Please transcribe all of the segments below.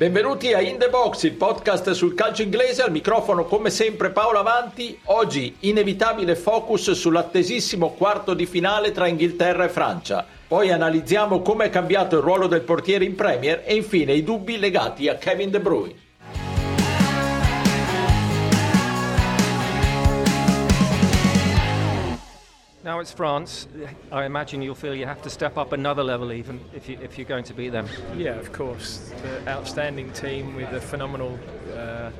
Benvenuti a In The Box, il podcast sul calcio inglese, al microfono come sempre Paolo Avanti. Oggi inevitabile focus sull'attesissimo quarto di finale tra Inghilterra e Francia. Poi analizziamo come è cambiato il ruolo del portiere in Premier e infine i dubbi legati a Kevin De Bruyne. Now it's France. I imagine you'll feel you have to step up another level, even if, you, if you're going to beat them. Yeah, of course. The outstanding team with a phenomenal uh,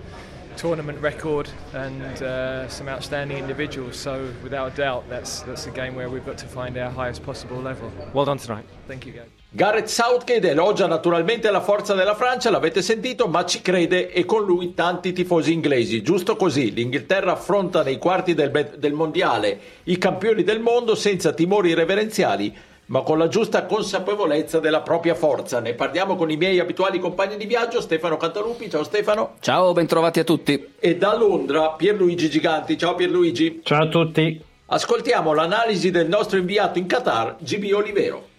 tournament record and uh, some outstanding individuals. So, without a doubt, that's that's a game where we've got to find our highest possible level. Well done tonight. Thank you, guys. Gareth Southgate elogia naturalmente la forza della Francia, l'avete sentito, ma ci crede e con lui tanti tifosi inglesi. Giusto così, l'Inghilterra affronta nei quarti del, del mondiale i campioni del mondo senza timori reverenziali, ma con la giusta consapevolezza della propria forza. Ne parliamo con i miei abituali compagni di viaggio, Stefano Cantalupi. Ciao Stefano. Ciao, bentrovati a tutti. E da Londra, Pierluigi Giganti. Ciao Pierluigi. Ciao a tutti. Ascoltiamo l'analisi del nostro inviato in Qatar, GB Olivero.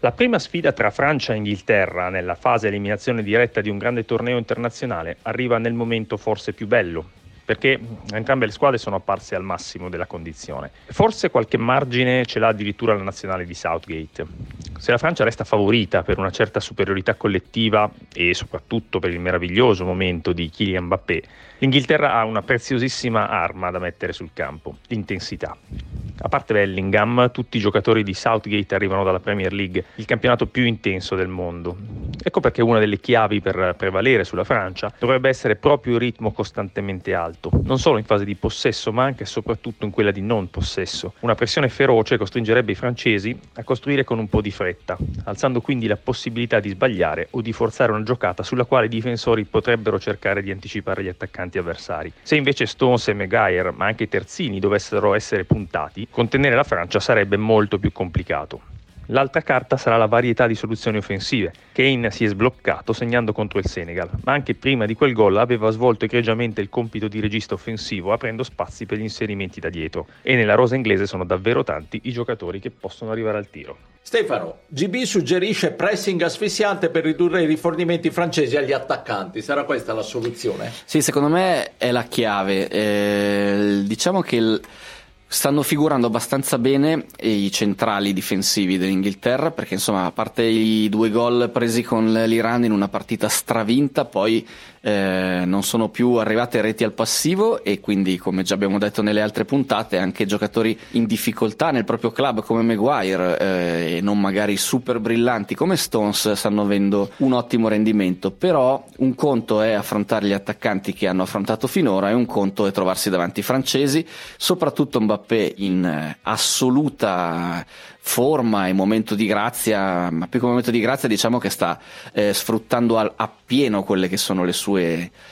La prima sfida tra Francia e Inghilterra nella fase eliminazione diretta di un grande torneo internazionale arriva nel momento forse più bello, perché entrambe le squadre sono apparse al massimo della condizione. Forse qualche margine ce l'ha addirittura la nazionale di Southgate. Se la Francia resta favorita per una certa superiorità collettiva e soprattutto per il meraviglioso momento di Kylian Mbappé, l'Inghilterra ha una preziosissima arma da mettere sul campo, l'intensità. A parte Bellingham, tutti i giocatori di Southgate arrivano dalla Premier League, il campionato più intenso del mondo. Ecco perché una delle chiavi per prevalere sulla Francia dovrebbe essere proprio il ritmo costantemente alto, non solo in fase di possesso, ma anche e soprattutto in quella di non possesso. Una pressione feroce costringerebbe i francesi a costruire con un po' di fretta, alzando quindi la possibilità di sbagliare o di forzare una giocata sulla quale i difensori potrebbero cercare di anticipare gli attaccanti avversari. Se invece Stones e Maguire, ma anche i terzini, dovessero essere puntati, contenere la Francia sarebbe molto più complicato. L'altra carta sarà la varietà di soluzioni offensive. Kane si è sbloccato segnando contro il Senegal, ma anche prima di quel gol aveva svolto egregiamente il compito di regista offensivo aprendo spazi per gli inserimenti da dietro. E nella rosa inglese sono davvero tanti i giocatori che possono arrivare al tiro. Stefano, GB suggerisce pressing asfissiante per ridurre i rifornimenti francesi agli attaccanti. Sarà questa la soluzione? Sì, secondo me è la chiave. Eh, diciamo che il stanno figurando abbastanza bene i centrali difensivi dell'Inghilterra perché insomma a parte i due gol presi con l'Iran in una partita stravinta poi eh, non sono più arrivate reti al passivo e quindi come già abbiamo detto nelle altre puntate anche giocatori in difficoltà nel proprio club come Maguire eh, e non magari super brillanti come Stones stanno avendo un ottimo rendimento. Però un conto è affrontare gli attaccanti che hanno affrontato finora e un conto è trovarsi davanti i francesi soprattutto Mbappé in eh, assoluta forma e momento di grazia, ma più che momento di grazia diciamo che sta eh, sfruttando al, appieno quelle che sono le sue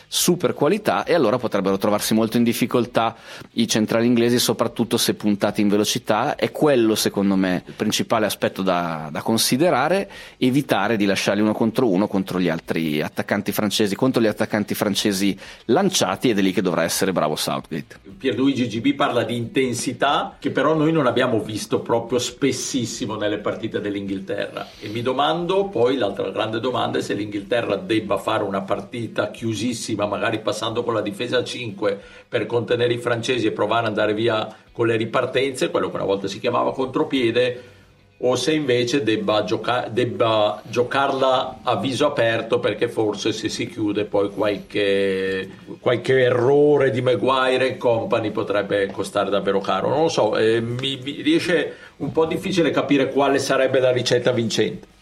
super qualità e allora potrebbero trovarsi molto in difficoltà i centrali inglesi, soprattutto se puntati in velocità. È quello secondo me il principale aspetto da, da considerare, evitare di lasciarli uno contro uno contro gli altri attaccanti francesi, contro gli attaccanti francesi lanciati ed è lì che dovrà essere bravo Southgate. Pierluigi GB parla di intensità che però noi non abbiamo visto proprio spessissimo nelle partite dell'Inghilterra e mi domando poi l'altra grande domanda è se l'Inghilterra debba fare una partita chiusissima magari passando con la difesa a 5 per contenere i francesi e provare ad andare via con le ripartenze quello che una volta si chiamava contropiede o se invece debba, gioca- debba, giocarla a viso aperto perché forse se si chiude poi qualche, qualche errore di Maguire e company potrebbe costare davvero caro. Non lo so, eh, mi, mi riesce un po' difficile capire quale sarebbe la ricetta vincente.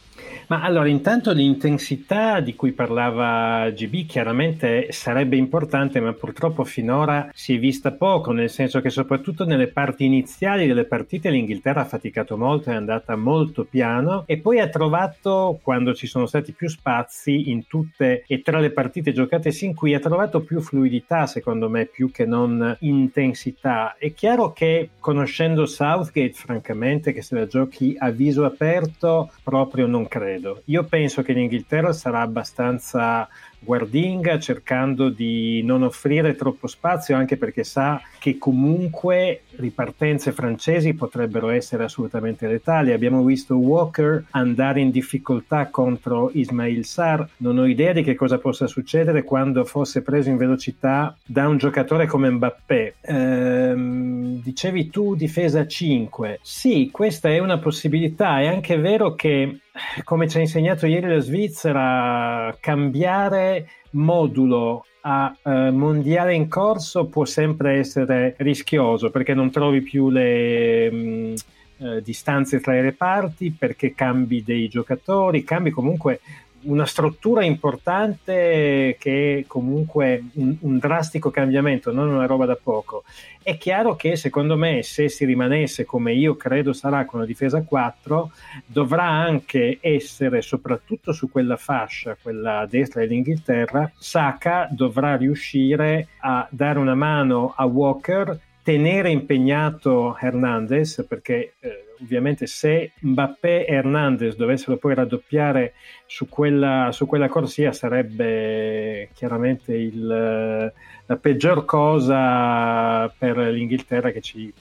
Ma allora, intanto l'intensità di cui parlava GB chiaramente sarebbe importante, ma purtroppo finora si è vista poco, nel senso che soprattutto nelle parti iniziali delle partite l'Inghilterra ha faticato molto, è andata molto piano e poi ha trovato, quando ci sono stati più spazi in tutte e tra le partite giocate sin qui, ha trovato più fluidità, secondo me, più che non intensità. È chiaro che conoscendo Southgate, francamente, che se la giochi a viso aperto, proprio non credo credo. Io penso che l'Inghilterra sarà abbastanza guardinga cercando di non offrire troppo spazio anche perché sa che comunque ripartenze francesi potrebbero essere assolutamente letali. Abbiamo visto Walker andare in difficoltà contro Ismail Sar. Non ho idea di che cosa possa succedere quando fosse preso in velocità da un giocatore come Mbappé. Ehm, dicevi tu difesa 5. Sì, questa è una possibilità. È anche vero che come ci ha insegnato ieri la Svizzera, cambiare modulo a eh, mondiale in corso può sempre essere rischioso perché non trovi più le mh, mm, eh, distanze tra i reparti, perché cambi dei giocatori, cambi comunque una struttura importante che è comunque un, un, drastico cambiamento, non una roba da poco. È chiaro che secondo me se si rimanesse come io credo sarà con la difesa 4, dovrà anche essere soprattutto su quella fascia, quella destra dell'Inghilterra, Saka dovrà riuscire a dare una mano a Walker tenere impegnato Hernandez perché eh, ovviamente se Mbappé e Hernandez dovessero poi raddoppiare su quella, su quella corsia sarebbe chiaramente il, la peggior cosa per l'Inghilterra che ci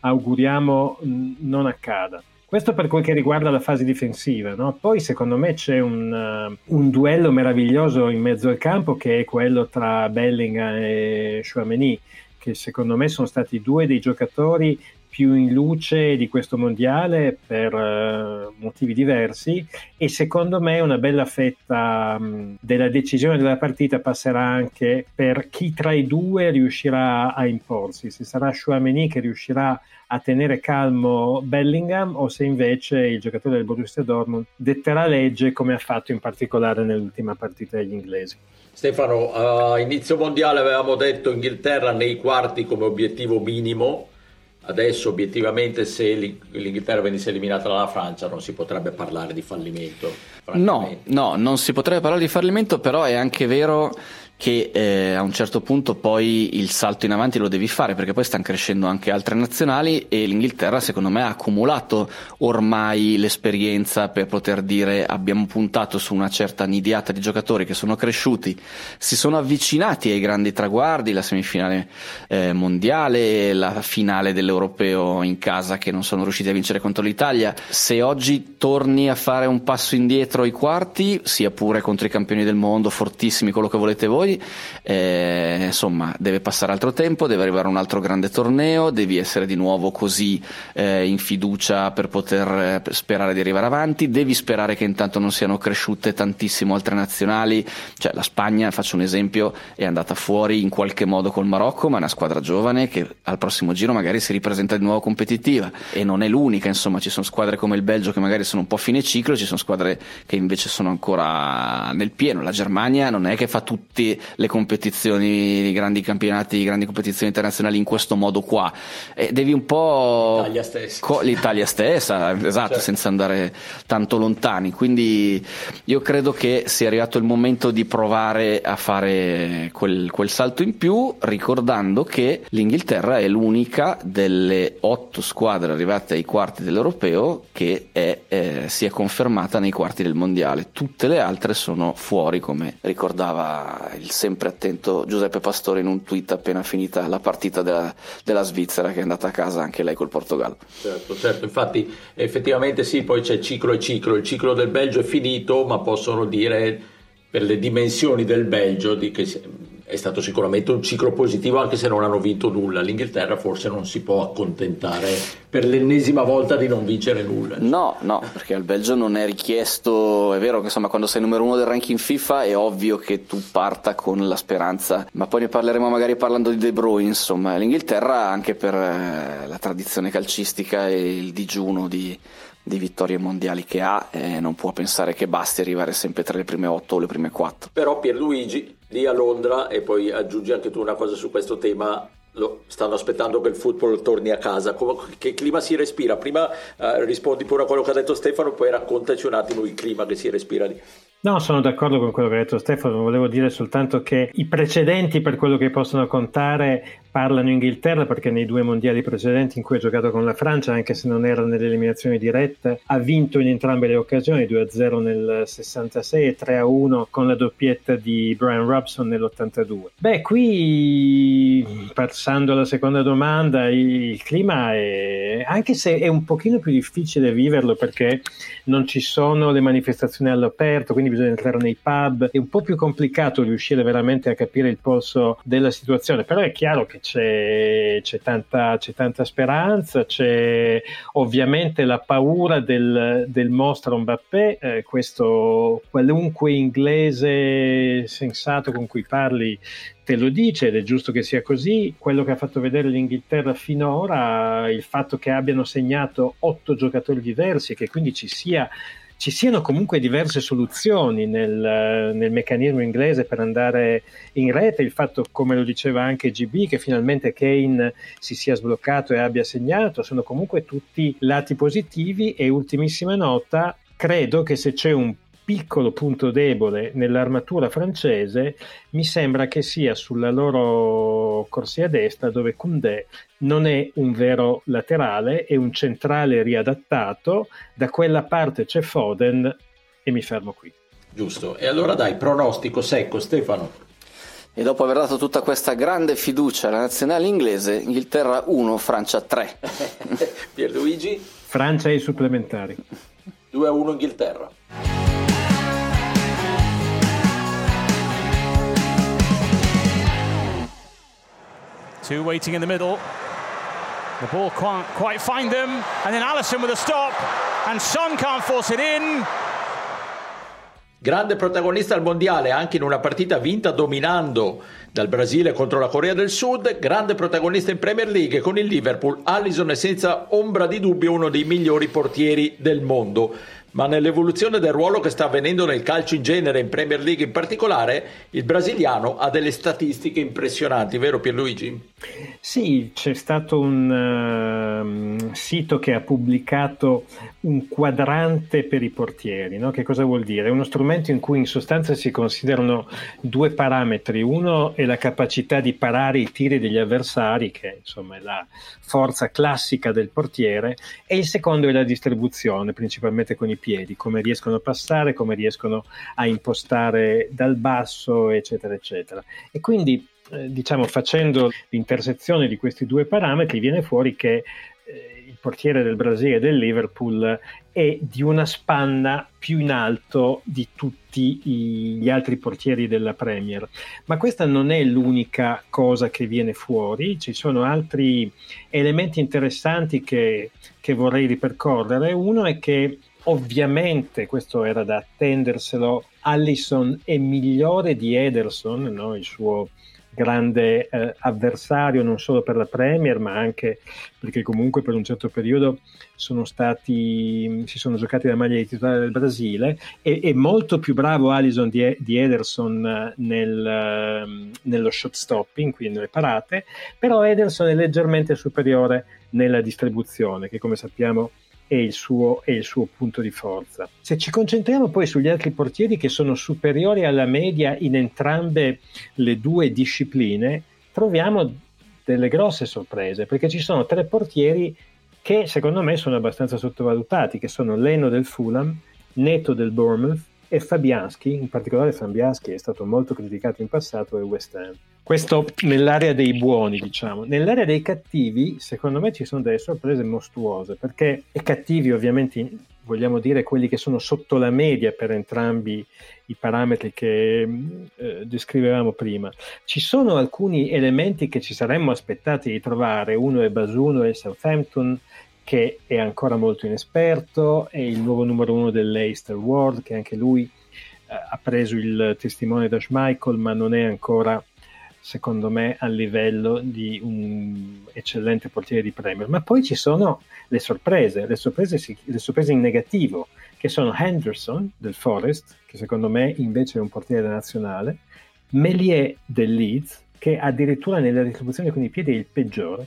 auguriamo non accada. Questo per quel che riguarda la fase difensiva. No? Poi secondo me c'è un, uh, un, duello meraviglioso in mezzo al campo che è quello tra Bellingham e Chouameni che secondo me sono stati due dei giocatori più in luce di questo mondiale per uh, motivi diversi e secondo me una bella fetta um, della decisione della partita passerà anche per chi tra i due riuscirà a imporsi, se sarà Chouameni che riuscirà a tenere calmo Bellingham o se invece il giocatore del Borussia Dortmund detterà legge come ha fatto in particolare nell'ultima partita degli inglesi. Stefano, a inizio mondiale avevamo detto Inghilterra nei quarti come obiettivo minimo, adesso obiettivamente se l'Inghilterra venisse eliminata dalla Francia non si potrebbe parlare di fallimento. No, no, non si potrebbe parlare di fallimento, però è anche vero che eh, a un certo punto poi il salto in avanti lo devi fare perché poi stanno crescendo anche altre nazionali e l'Inghilterra secondo me ha accumulato ormai l'esperienza per poter dire abbiamo puntato su una certa nidiata di giocatori che sono cresciuti, si sono avvicinati ai grandi traguardi, la semifinale eh, mondiale, la finale dell'europeo in casa che non sono riusciti a vincere contro l'Italia. Se oggi torni a fare un passo indietro ai quarti, sia pure contro i campioni del mondo, fortissimi, quello che volete voi, poi eh, insomma deve passare altro tempo, deve arrivare un altro grande torneo, devi essere di nuovo così eh, in fiducia per poter eh, sperare di arrivare avanti, devi sperare che intanto non siano cresciute tantissimo altre nazionali, cioè la Spagna, faccio un esempio, è andata fuori in qualche modo col Marocco, ma è una squadra giovane che al prossimo giro magari si ripresenta di nuovo competitiva. E non è l'unica, insomma ci sono squadre come il Belgio che magari sono un po' a fine ciclo, ci sono squadre che invece sono ancora nel pieno, la Germania non è che fa tutti le competizioni, i grandi campionati, i grandi competizioni internazionali in questo modo qua. E devi un po'. L'Italia stessa. Co- L'Italia stessa, esatto, certo. senza andare tanto lontani. Quindi io credo che sia arrivato il momento di provare a fare quel, quel salto in più, ricordando che l'Inghilterra è l'unica delle otto squadre arrivate ai quarti dell'Europeo che è, eh, si è confermata nei quarti del mondiale. Tutte le altre sono fuori, come ricordava il sempre attento Giuseppe Pastore in un tweet appena finita la partita della, della Svizzera che è andata a casa anche lei col Portogallo. Certo, certo, infatti effettivamente sì, poi c'è ciclo e ciclo, il ciclo del Belgio è finito, ma possono dire per le dimensioni del Belgio di che è stato sicuramente un ciclo positivo anche se non hanno vinto nulla. L'Inghilterra forse non si può accontentare per l'ennesima volta di non vincere nulla. No, no, perché al Belgio non è richiesto, è vero che insomma quando sei numero uno del ranking FIFA è ovvio che tu parta con la speranza, ma poi ne parleremo magari parlando di De Bruyne, insomma l'Inghilterra anche per eh, la tradizione calcistica e il digiuno di di vittorie mondiali che ha, eh, non può pensare che basti arrivare sempre tra le prime otto o le prime quattro. Però Pierluigi lì a Londra e poi aggiungi anche tu una cosa su questo tema lo, stanno aspettando che il football torni a casa. Come, che clima si respira? Prima eh, rispondi pure a quello che ha detto Stefano, poi raccontaci un attimo il clima che si respira lì. No, sono d'accordo con quello che ha detto Stefano, volevo dire soltanto che i precedenti per quello che possono contare parlano Inghilterra perché nei due mondiali precedenti in cui ha giocato con la Francia, anche se non era nelle eliminazioni dirette, ha vinto in entrambe le occasioni, 2-0 nel 66 e 3-1 con la doppietta di Brian Robson nell'82. Beh, qui passando alla seconda domanda, il clima è, anche se è un pochino più difficile viverlo perché non ci sono le manifestazioni all'aperto, quindi bisogna entrare nei pub, è un po' più complicato riuscire veramente a capire il polso della situazione, però è chiaro che c'è, c'è, tanta, c'è tanta, speranza, c'è ovviamente la paura del, del mostro Mbappé, eh, questo qualunque inglese sensato con cui parli te lo dice ed è giusto che sia così. Quello che ha fatto vedere l'Inghilterra finora, il fatto che abbiano segnato otto giocatori diversi e che quindi ci sia ci siano comunque diverse soluzioni nel, nel, meccanismo inglese per andare in rete, il fatto, come lo diceva anche GB, che finalmente Kane si sia sbloccato e abbia segnato, sono comunque tutti lati positivi e ultimissima nota, credo che se c'è un piccolo punto debole nell'armatura francese mi sembra che sia sulla loro corsia destra dove Koundé non è un vero laterale, è un centrale riadattato, da quella parte c'è Foden e mi fermo qui. Giusto, e allora dai, pronostico secco Stefano. E dopo aver dato tutta questa grande fiducia alla nazionale inglese, Inghilterra 1, Francia 3. Pierluigi? Francia ai supplementari. 2 a 1 Inghilterra. Two waiting in the middle. The ball can't quite find them. And then Allison with a stop. And Son can't force it in. Grande protagonista al mondiale anche in una partita vinta dominando dal Brasile contro la Corea del Sud, grande protagonista in Premier League con il Liverpool, Allison è senza ombra di dubbio uno dei migliori portieri del mondo ma nell'evoluzione del ruolo che sta avvenendo nel calcio in genere, in Premier League in particolare, il brasiliano ha delle statistiche impressionanti, vero Pierluigi? Sì, c'è stato un uh, sito che ha pubblicato un quadrante per i portieri. No? Che cosa vuol dire? È uno strumento in cui in sostanza si considerano due parametri. Uno è la capacità di parare i tiri degli avversari, che insomma è la forza classica del portiere, e il secondo è la distribuzione, principalmente con i piedi, come riescono a passare, come riescono a impostare dal basso, eccetera, eccetera. E quindi, eh, diciamo, facendo l'intersezione di questi due parametri, viene fuori che eh, il portiere del Brasile e del Liverpool è di una spanna più in alto di tutti gli altri portieri della Premier. Ma questa non è l'unica cosa che viene fuori, ci sono altri elementi interessanti che, che vorrei ripercorrere. Uno è che Ovviamente, questo era da attenderselo, Allison è migliore di Ederson, no? il suo grande eh, avversario non solo per la Premier ma anche perché comunque per un certo periodo sono stati, si sono giocati la maglia di titolare del Brasile e è molto più bravo Allison di, di Ederson eh, nel, uh, nello shot stopping, quindi nelle parate, però Ederson è leggermente superiore nella distribuzione che come sappiamo il, suo, è il suo punto di forza. Se ci concentriamo poi sugli altri portieri che sono superiori alla media in entrambe le due discipline, troviamo delle grosse sorprese, perché ci sono tre portieri che secondo me sono abbastanza sottovalutati, che sono Leno del Fulham, Neto del Bournemouth e Fabianski, in particolare Fabianski è stato molto criticato in passato del West Ham. Questo nell'area dei buoni, diciamo. Nell'area dei cattivi, secondo me ci sono delle sorprese mostruose, perché i cattivi ovviamente vogliamo dire quelli che sono sotto la media per entrambi i parametri che eh, descrivevamo prima. Ci sono alcuni elementi che ci saremmo aspettati di trovare, uno è Basuno e Southampton, che è ancora molto inesperto, è il nuovo numero uno dell'Eister World, che anche lui eh, ha preso il testimone da Schmeichel, ma non è ancora secondo me, a livello di un eccellente portiere di Premier. Ma poi ci sono le sorprese, le sorprese, le sorprese in negativo, che sono Henderson del Forest, che secondo me invece è un portiere nazionale, Melier del Leeds, che addirittura nella distribuzione con i piedi è il peggiore,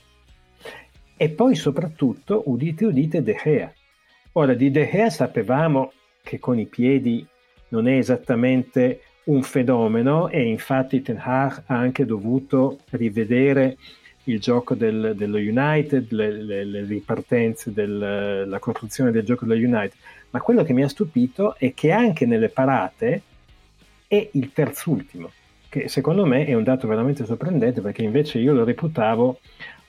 e poi soprattutto, udite udite, De Gea. Ora, di De Gea sapevamo che con i piedi non è esattamente un fenomeno e infatti Ten Hag ha anche dovuto rivedere il gioco del, dello United, le, le, le ripartenze, del, la costruzione del gioco dello United, ma quello che mi ha stupito è che anche nelle parate è il terzultimo, che secondo me è un dato veramente sorprendente perché invece io lo reputavo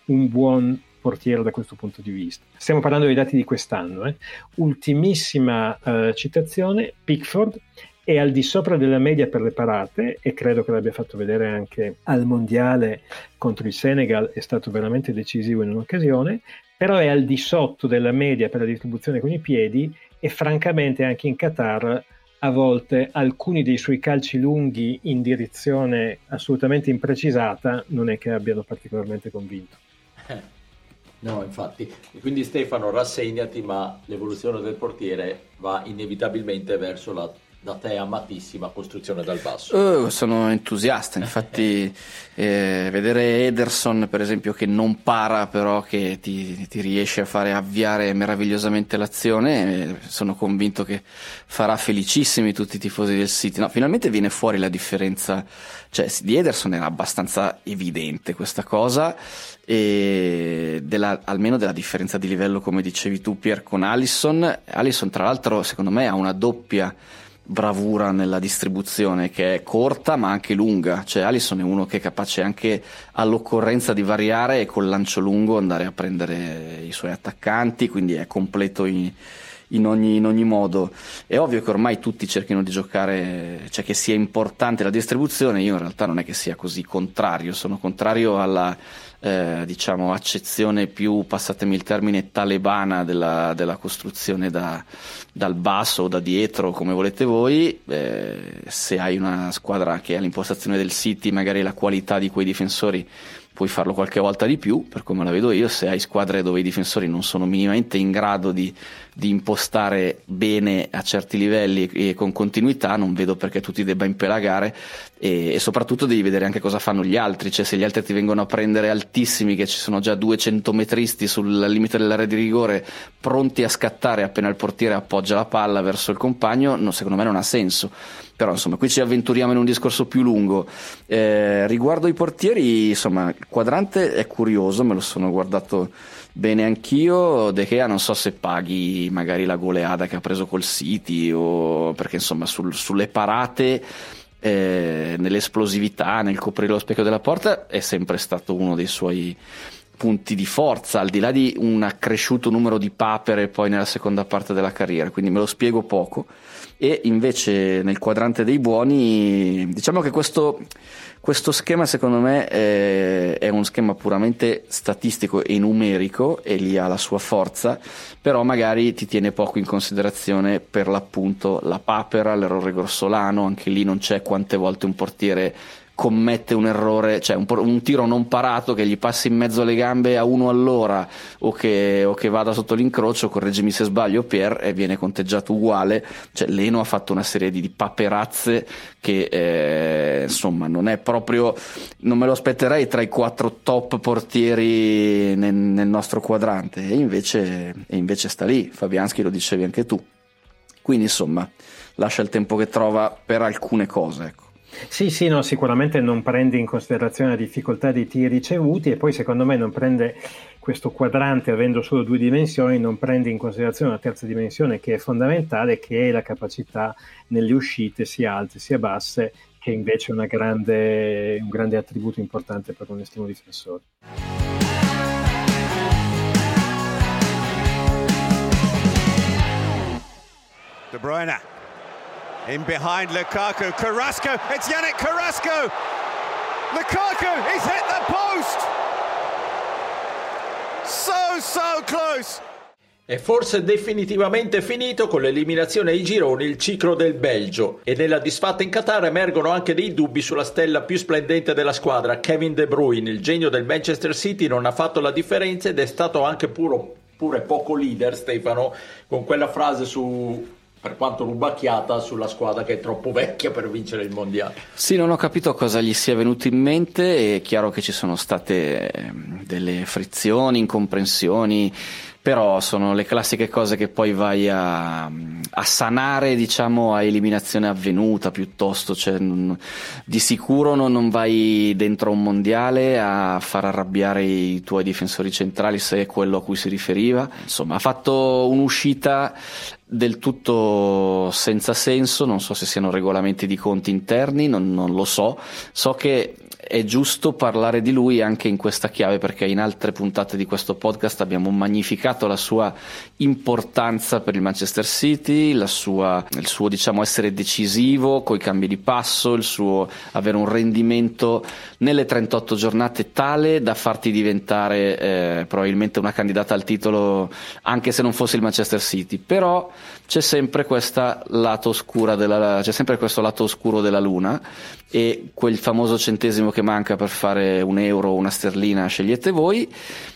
un buon portiere da questo punto di vista. Stiamo parlando dei dati di quest'anno. Eh. Ultimissima eh, citazione, Pickford è al di sopra della media per le parate e credo che l'abbia fatto vedere anche al mondiale contro il Senegal, è stato veramente decisivo in un'occasione, però è al di sotto della media per la distribuzione con i piedi e francamente anche in Qatar a volte alcuni dei suoi calci lunghi in direzione assolutamente imprecisata non è che abbiano particolarmente convinto. No, infatti. Quindi Stefano, rassegnati, ma l'evoluzione del portiere va inevitabilmente verso la da te amatissima costruzione dal basso. Uh, sono entusiasta, infatti eh, vedere Ederson per esempio che non para però che ti, ti riesce a fare avviare meravigliosamente l'azione, eh, sono convinto che farà felicissimi tutti i tifosi del City. No, finalmente viene fuori la differenza, cioè di Ederson era abbastanza evidente questa cosa e della, almeno della differenza di livello come dicevi tu Pier con Allison. Allison tra l'altro secondo me ha una doppia bravura nella distribuzione che è corta ma anche lunga, cioè Alisson è uno che è capace anche all'occorrenza di variare e col lancio lungo andare a prendere i suoi attaccanti, quindi è completo in, in, ogni, in ogni, modo. È ovvio che ormai tutti cerchino di giocare, cioè che sia importante la distribuzione, io in realtà non è che sia così contrario, sono contrario alla eh, diciamo, accezione più, passatemi il termine, talebana della, della costruzione da, dal basso o da dietro, come volete voi. Eh, se hai una squadra che ha l'impostazione del City, magari la qualità di quei difensori puoi farlo qualche volta di più, per come la vedo io, se hai squadre dove i difensori non sono minimamente in grado di, di impostare bene a certi livelli e con continuità, non vedo perché tu ti debba impelagare e, e, soprattutto devi vedere anche cosa fanno gli altri, cioè se gli altri ti vengono a prendere altissimi, che ci sono già 200 metristi sul limite dell'area di rigore, pronti a scattare appena il portiere appoggia la palla verso il compagno, no, secondo me non ha senso però insomma qui ci avventuriamo in un discorso più lungo. Eh, riguardo i portieri, insomma, il quadrante è curioso, me lo sono guardato bene anch'io. De Gea non so se paghi magari la goleada che ha preso col City o perché insomma sul, sulle parate. Eh, nell'esplosività, nel coprire lo specchio della porta, è sempre stato uno dei suoi punti di forza, al di là di un accresciuto numero di papere poi nella seconda parte della carriera, quindi me lo spiego poco. E invece nel quadrante dei buoni diciamo che questo, questo schema secondo me è, è, uno schema puramente statistico e numerico e lì ha la sua forza però magari ti tiene poco in considerazione per l'appunto la papera, l'errore grossolano anche lì non c'è quante volte un portiere commette un errore, cioè un, un, tiro non parato che gli passi in mezzo alle gambe a uno all'ora o che, o che vada sotto l'incrocio, correggimi se sbaglio Pier, e viene conteggiato uguale. Cioè, Leno ha fatto una serie di, di paperazze che eh, insomma non è proprio, non me lo aspetterei tra i quattro top portieri nel, nel nostro quadrante, e invece, e invece sta lì. Fabianski lo dicevi anche tu. Quindi insomma, lascia il tempo che trova per alcune cose. Ecco. Sì, sì, no, sicuramente non prende in considerazione la difficoltà dei tiri ricevuti e poi secondo me non prende questo quadrante avendo solo due dimensioni, non prende in considerazione una terza dimensione che è fondamentale, che è la capacità nelle uscite sia alte sia basse, che invece è grande, un grande attributo importante per un estimo difensore. De Bruyne In behind Lukaku, Carrasco, it's Yannick Carrasco! Lukaku, he's hit the post! So, so close! È forse definitivamente finito con l'eliminazione ai gironi il ciclo del Belgio e nella disfatta in Qatar emergono anche dei dubbi sulla stella più splendente della squadra, Kevin De Bruyne. Il genio del Manchester City non ha fatto la differenza ed è stato anche puro, pure poco leader, Stefano, con quella frase su per quanto rubacchiata sulla squadra che è troppo vecchia per vincere il mondiale. Sì, non ho capito cosa gli sia venuto in mente, è chiaro che ci sono state ehm, delle frizioni, incomprensioni, però sono le classiche cose che poi vai a, a sanare diciamo a eliminazione avvenuta piuttosto cioè, non, di sicuro non, non, vai dentro un mondiale a far arrabbiare i tuoi difensori centrali se è quello a cui si riferiva. Insomma ha fatto un'uscita del tutto senza senso, non so se siano regolamenti di conti interni, non, non lo so, so che è giusto parlare di lui anche in questa chiave perché in altre puntate di questo podcast abbiamo magnificato la sua importanza per il Manchester City, sua, il suo diciamo, essere decisivo coi cambi di passo, il suo avere un rendimento nelle 38 giornate tale da farti diventare eh, probabilmente una candidata al titolo anche se non fosse il Manchester City, però c'è sempre, della, c'è sempre questo lato oscuro della luna e quel famoso centesimo che manca per fare un euro o una sterlina scegliete voi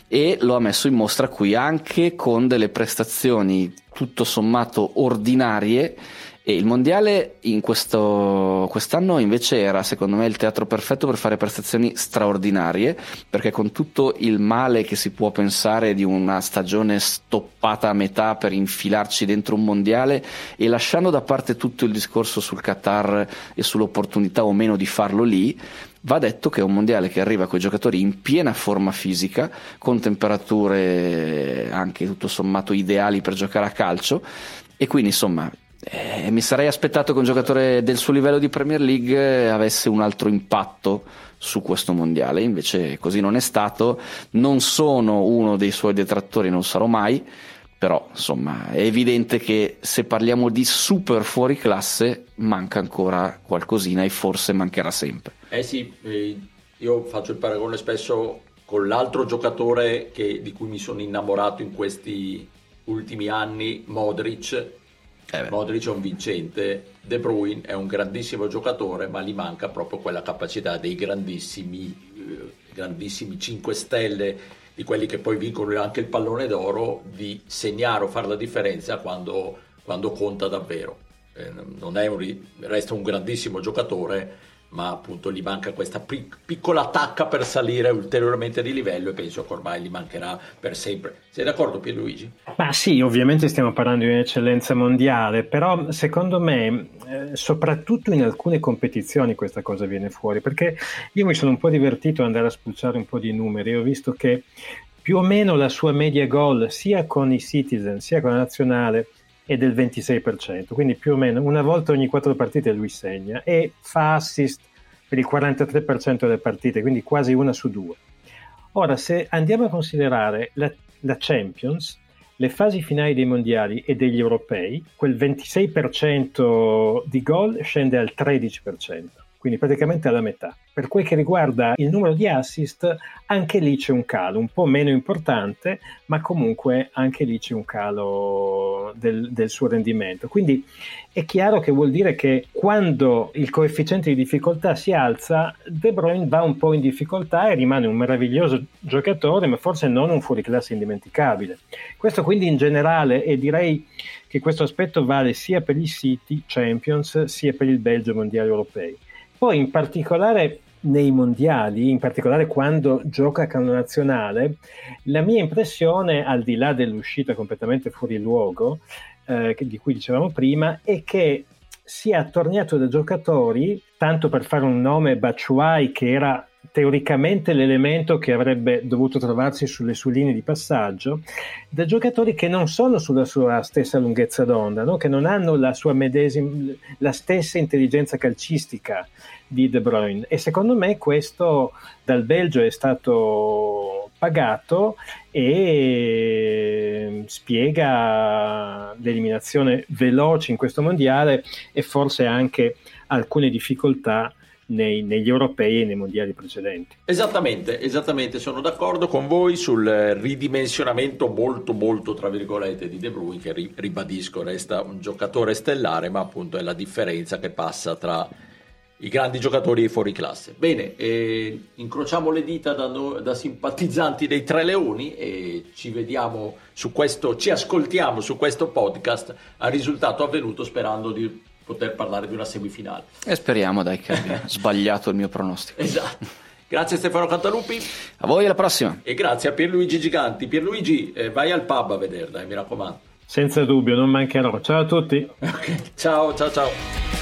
e lo ha messo in mostra qui anche con delle prestazioni tutto sommato ordinarie e il mondiale in questo, quest'anno invece era secondo me il teatro perfetto per fare prestazioni straordinarie, perché con tutto il male che si può pensare di una stagione stoppata a metà per infilarci dentro un mondiale e lasciando da parte tutto il discorso sul Qatar e sull'opportunità o meno di farlo lì, Va detto che è un mondiale che arriva con i giocatori in piena forma fisica, con temperature anche tutto sommato ideali per giocare a calcio. E quindi insomma eh, mi sarei aspettato che un giocatore del suo livello di Premier League avesse un altro impatto su questo mondiale, invece così non è stato, non sono uno dei suoi detrattori, non sarò mai, però insomma è evidente che se parliamo di super fuori classe manca ancora qualcosina e forse mancherà sempre. Eh sì, eh, io faccio il paragone spesso con l'altro giocatore che, di cui mi sono innamorato in questi ultimi anni, Modric, eh Modric è un vincente, De Bruyne è un grandissimo giocatore, ma gli manca proprio quella capacità dei grandissimi, eh, grandissimi 5 stelle, di quelli che poi vincono anche il pallone d'oro, di segnare o fare la differenza quando, quando conta davvero. Eh, un, resta un grandissimo giocatore, ma appunto gli manca questa pic- piccola tacca per salire ulteriormente di livello e penso che ormai gli mancherà per sempre. Sei d'accordo Pierluigi? Ma sì, ovviamente stiamo parlando di un'eccellenza mondiale, però secondo me eh, soprattutto in alcune competizioni questa cosa viene fuori, perché io mi sono un po' divertito ad andare a spulciare un po' di numeri, ho visto che più o meno la sua media gol sia con i Citizen sia con la nazionale è del 26%, quindi più o meno una volta ogni quattro partite lui segna e fa assist per il 43% delle partite, quindi quasi una su due. Ora, se andiamo a considerare la, la Champions, le fasi finali dei mondiali e degli europei, quel 26% di gol scende al 13% quindi praticamente alla metà. Per quel che riguarda il numero di assist, anche lì c'è un calo, un po' meno importante, ma comunque anche lì c'è un calo del, del suo rendimento. Quindi è chiaro che vuol dire che quando il coefficiente di difficoltà si alza, De Bruyne va un po' in difficoltà e rimane un meraviglioso giocatore, ma forse non un fuoriclasse indimenticabile. Questo quindi in generale e direi che questo aspetto vale sia per gli City Champions sia per il Belgio Mondiali Europei. Poi in particolare nei mondiali, in particolare quando gioca a canno nazionale, la mia impressione, al di là dell'uscita completamente fuori luogo, eh, di cui dicevamo prima, è che sia attorniato da giocatori, tanto per fare un nome, Baciuai, che era teoricamente l'elemento che avrebbe dovuto trovarsi sulle sue linee di passaggio, da giocatori che non sono sulla sua stessa lunghezza d'onda, no? che non hanno la, sua medesima, la stessa intelligenza calcistica di De Bruyne. E secondo me questo dal Belgio è stato pagato e spiega l'eliminazione veloce in questo mondiale e forse anche alcune difficoltà nei, negli europei e nei mondiali precedenti. Esattamente, esattamente, sono d'accordo con voi sul ridimensionamento molto molto tra virgolette di De Bruyne che ribadisco resta un giocatore stellare ma appunto è la differenza che passa tra i grandi giocatori e fuori classe. Bene, eh, incrociamo le dita da, no, da, simpatizzanti dei Tre Leoni e ci vediamo su questo, ci ascoltiamo su questo podcast al risultato avvenuto sperando di poter parlare di una semifinale. E speriamo dai che abbia sbagliato il mio pronostico. Esatto. Grazie Stefano Cantalupi. A voi alla prossima. E grazie a Pierluigi Giganti. Pierluigi, eh, vai al pub a vederla, eh, mi raccomando. Senza dubbio, non mancherò. Ciao a tutti. Okay. Ciao, ciao, ciao.